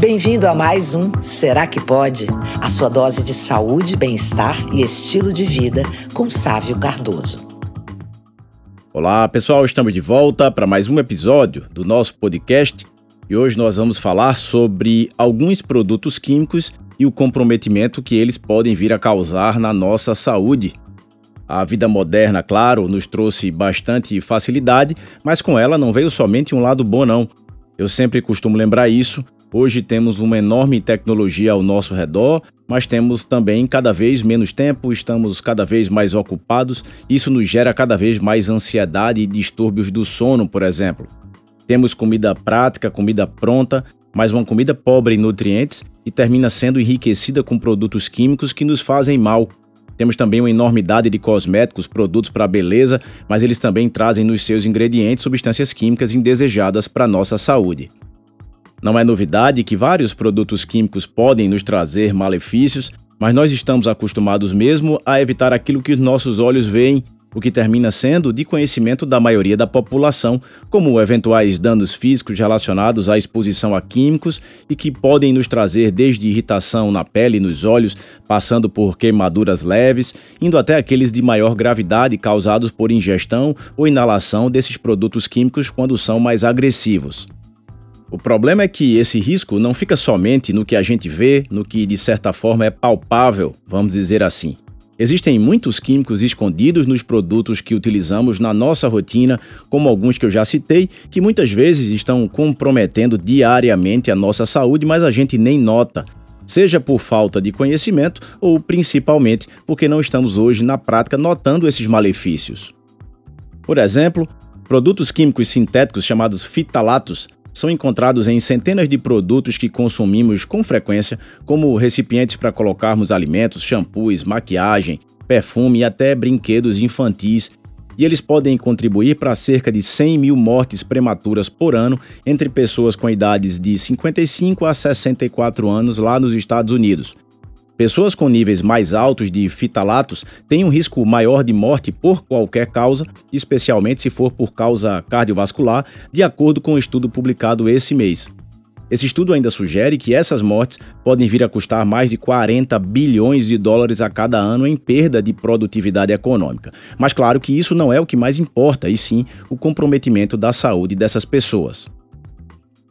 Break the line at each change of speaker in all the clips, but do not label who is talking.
Bem-vindo a mais um Será que Pode? A sua dose de saúde, bem-estar e estilo de vida com Sávio Cardoso.
Olá, pessoal, estamos de volta para mais um episódio do nosso podcast e hoje nós vamos falar sobre alguns produtos químicos e o comprometimento que eles podem vir a causar na nossa saúde. A vida moderna, claro, nos trouxe bastante facilidade, mas com ela não veio somente um lado bom, não. Eu sempre costumo lembrar isso Hoje temos uma enorme tecnologia ao nosso redor, mas temos também cada vez menos tempo, estamos cada vez mais ocupados. Isso nos gera cada vez mais ansiedade e distúrbios do sono, por exemplo. Temos comida prática, comida pronta, mas uma comida pobre em nutrientes e termina sendo enriquecida com produtos químicos que nos fazem mal. Temos também uma enormidade de cosméticos, produtos para beleza, mas eles também trazem nos seus ingredientes substâncias químicas indesejadas para nossa saúde. Não é novidade que vários produtos químicos podem nos trazer malefícios, mas nós estamos acostumados mesmo a evitar aquilo que os nossos olhos veem, o que termina sendo de conhecimento da maioria da população, como eventuais danos físicos relacionados à exposição a químicos e que podem nos trazer desde irritação na pele e nos olhos, passando por queimaduras leves, indo até aqueles de maior gravidade causados por ingestão ou inalação desses produtos químicos quando são mais agressivos. O problema é que esse risco não fica somente no que a gente vê, no que de certa forma é palpável, vamos dizer assim. Existem muitos químicos escondidos nos produtos que utilizamos na nossa rotina, como alguns que eu já citei, que muitas vezes estão comprometendo diariamente a nossa saúde, mas a gente nem nota, seja por falta de conhecimento ou principalmente porque não estamos hoje na prática notando esses malefícios. Por exemplo, produtos químicos sintéticos chamados fitalatos são encontrados em centenas de produtos que consumimos com frequência, como recipientes para colocarmos alimentos, shampoos, maquiagem, perfume e até brinquedos infantis. E eles podem contribuir para cerca de 100 mil mortes prematuras por ano entre pessoas com idades de 55 a 64 anos lá nos Estados Unidos. Pessoas com níveis mais altos de fitalatos têm um risco maior de morte por qualquer causa, especialmente se for por causa cardiovascular, de acordo com um estudo publicado esse mês. Esse estudo ainda sugere que essas mortes podem vir a custar mais de 40 bilhões de dólares a cada ano em perda de produtividade econômica. Mas claro que isso não é o que mais importa, e sim o comprometimento da saúde dessas pessoas.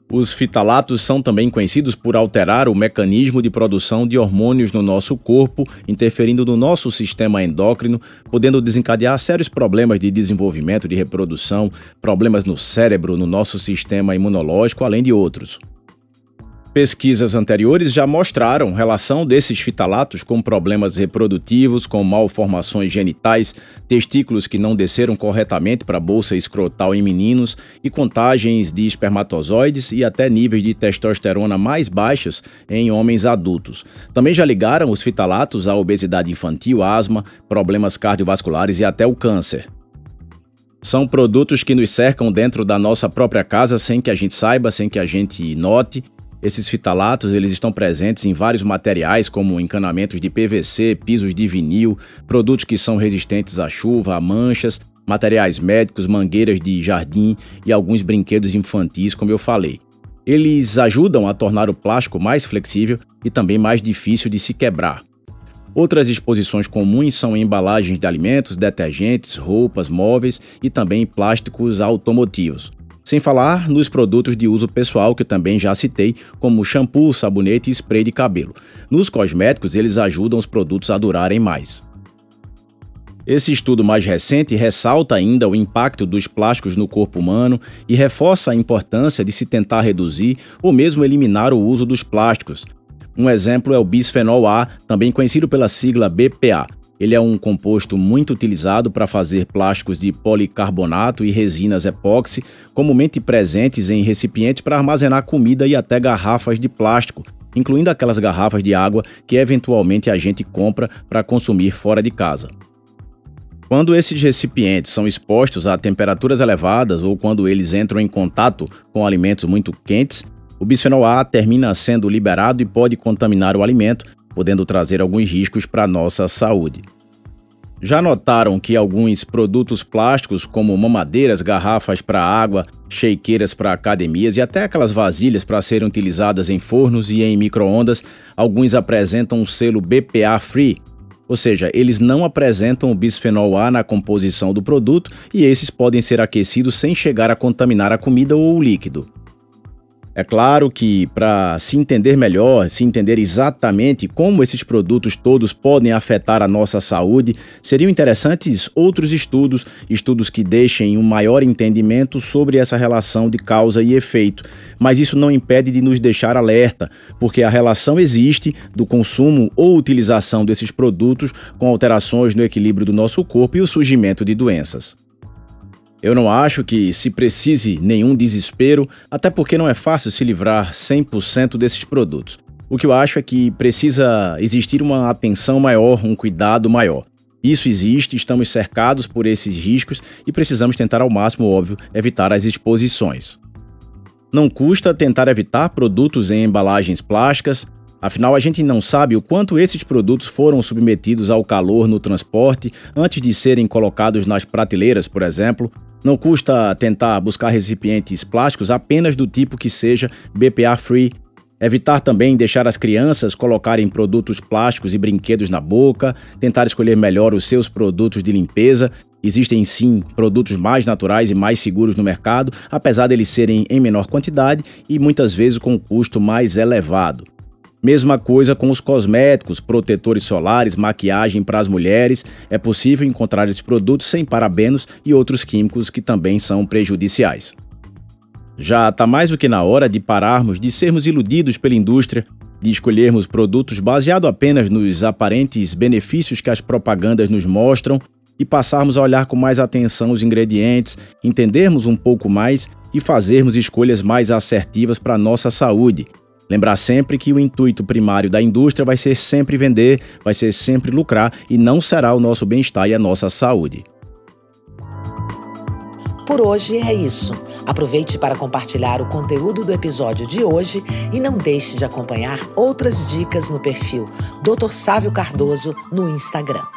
Os fitalatos são também conhecidos por alterar o mecanismo de produção de hormônios no nosso corpo, interferindo no nosso sistema endócrino, podendo desencadear sérios problemas de desenvolvimento de reprodução, problemas no cérebro, no nosso sistema imunológico, além de outros. Pesquisas anteriores já mostraram relação desses fitalatos com problemas reprodutivos, com malformações genitais, testículos que não desceram corretamente para a bolsa escrotal em meninos e contagens de espermatozoides e até níveis de testosterona mais baixos em homens adultos. Também já ligaram os fitalatos à obesidade infantil, asma, problemas cardiovasculares e até o câncer. São produtos que nos cercam dentro da nossa própria casa sem que a gente saiba, sem que a gente note esses fitalatos eles estão presentes em vários materiais, como encanamentos de PVC, pisos de vinil, produtos que são resistentes à chuva, a manchas, materiais médicos, mangueiras de jardim e alguns brinquedos infantis, como eu falei. Eles ajudam a tornar o plástico mais flexível e também mais difícil de se quebrar. Outras exposições comuns são embalagens de alimentos, detergentes, roupas, móveis e também plásticos automotivos. Sem falar nos produtos de uso pessoal que também já citei, como shampoo, sabonete e spray de cabelo. Nos cosméticos, eles ajudam os produtos a durarem mais. Esse estudo mais recente ressalta ainda o impacto dos plásticos no corpo humano e reforça a importância de se tentar reduzir ou mesmo eliminar o uso dos plásticos. Um exemplo é o bisfenol A, também conhecido pela sigla BPA, ele é um composto muito utilizado para fazer plásticos de policarbonato e resinas epóxi, comumente presentes em recipientes para armazenar comida e até garrafas de plástico, incluindo aquelas garrafas de água que eventualmente a gente compra para consumir fora de casa. Quando esses recipientes são expostos a temperaturas elevadas ou quando eles entram em contato com alimentos muito quentes, o bisfenol A termina sendo liberado e pode contaminar o alimento, podendo trazer alguns riscos para nossa saúde. Já notaram que alguns produtos plásticos, como mamadeiras, garrafas para água, shakeiras para academias e até aquelas vasilhas para serem utilizadas em fornos e em microondas, alguns apresentam um selo BPA Free, ou seja, eles não apresentam o bisfenol A na composição do produto e esses podem ser aquecidos sem chegar a contaminar a comida ou o líquido. É claro que, para se entender melhor, se entender exatamente como esses produtos todos podem afetar a nossa saúde, seriam interessantes outros estudos, estudos que deixem um maior entendimento sobre essa relação de causa e efeito. Mas isso não impede de nos deixar alerta, porque a relação existe do consumo ou utilização desses produtos com alterações no equilíbrio do nosso corpo e o surgimento de doenças. Eu não acho que se precise nenhum desespero, até porque não é fácil se livrar 100% desses produtos. O que eu acho é que precisa existir uma atenção maior, um cuidado maior. Isso existe, estamos cercados por esses riscos e precisamos tentar ao máximo, óbvio, evitar as exposições. Não custa tentar evitar produtos em embalagens plásticas, afinal a gente não sabe o quanto esses produtos foram submetidos ao calor no transporte antes de serem colocados nas prateleiras, por exemplo, não custa tentar buscar recipientes plásticos apenas do tipo que seja BPA free. Evitar também deixar as crianças colocarem produtos plásticos e brinquedos na boca, tentar escolher melhor os seus produtos de limpeza. Existem sim produtos mais naturais e mais seguros no mercado, apesar deles serem em menor quantidade e muitas vezes com custo mais elevado. Mesma coisa com os cosméticos, protetores solares, maquiagem para as mulheres. É possível encontrar esses produtos sem parabenos e outros químicos que também são prejudiciais. Já está mais do que na hora de pararmos de sermos iludidos pela indústria, de escolhermos produtos baseados apenas nos aparentes benefícios que as propagandas nos mostram e passarmos a olhar com mais atenção os ingredientes, entendermos um pouco mais e fazermos escolhas mais assertivas para a nossa saúde Lembrar sempre que o intuito primário da indústria vai ser sempre vender, vai ser sempre lucrar e não será o nosso bem-estar e a nossa saúde.
Por hoje é isso. Aproveite para compartilhar o conteúdo do episódio de hoje e não deixe de acompanhar outras dicas no perfil Dr. Sávio Cardoso no Instagram.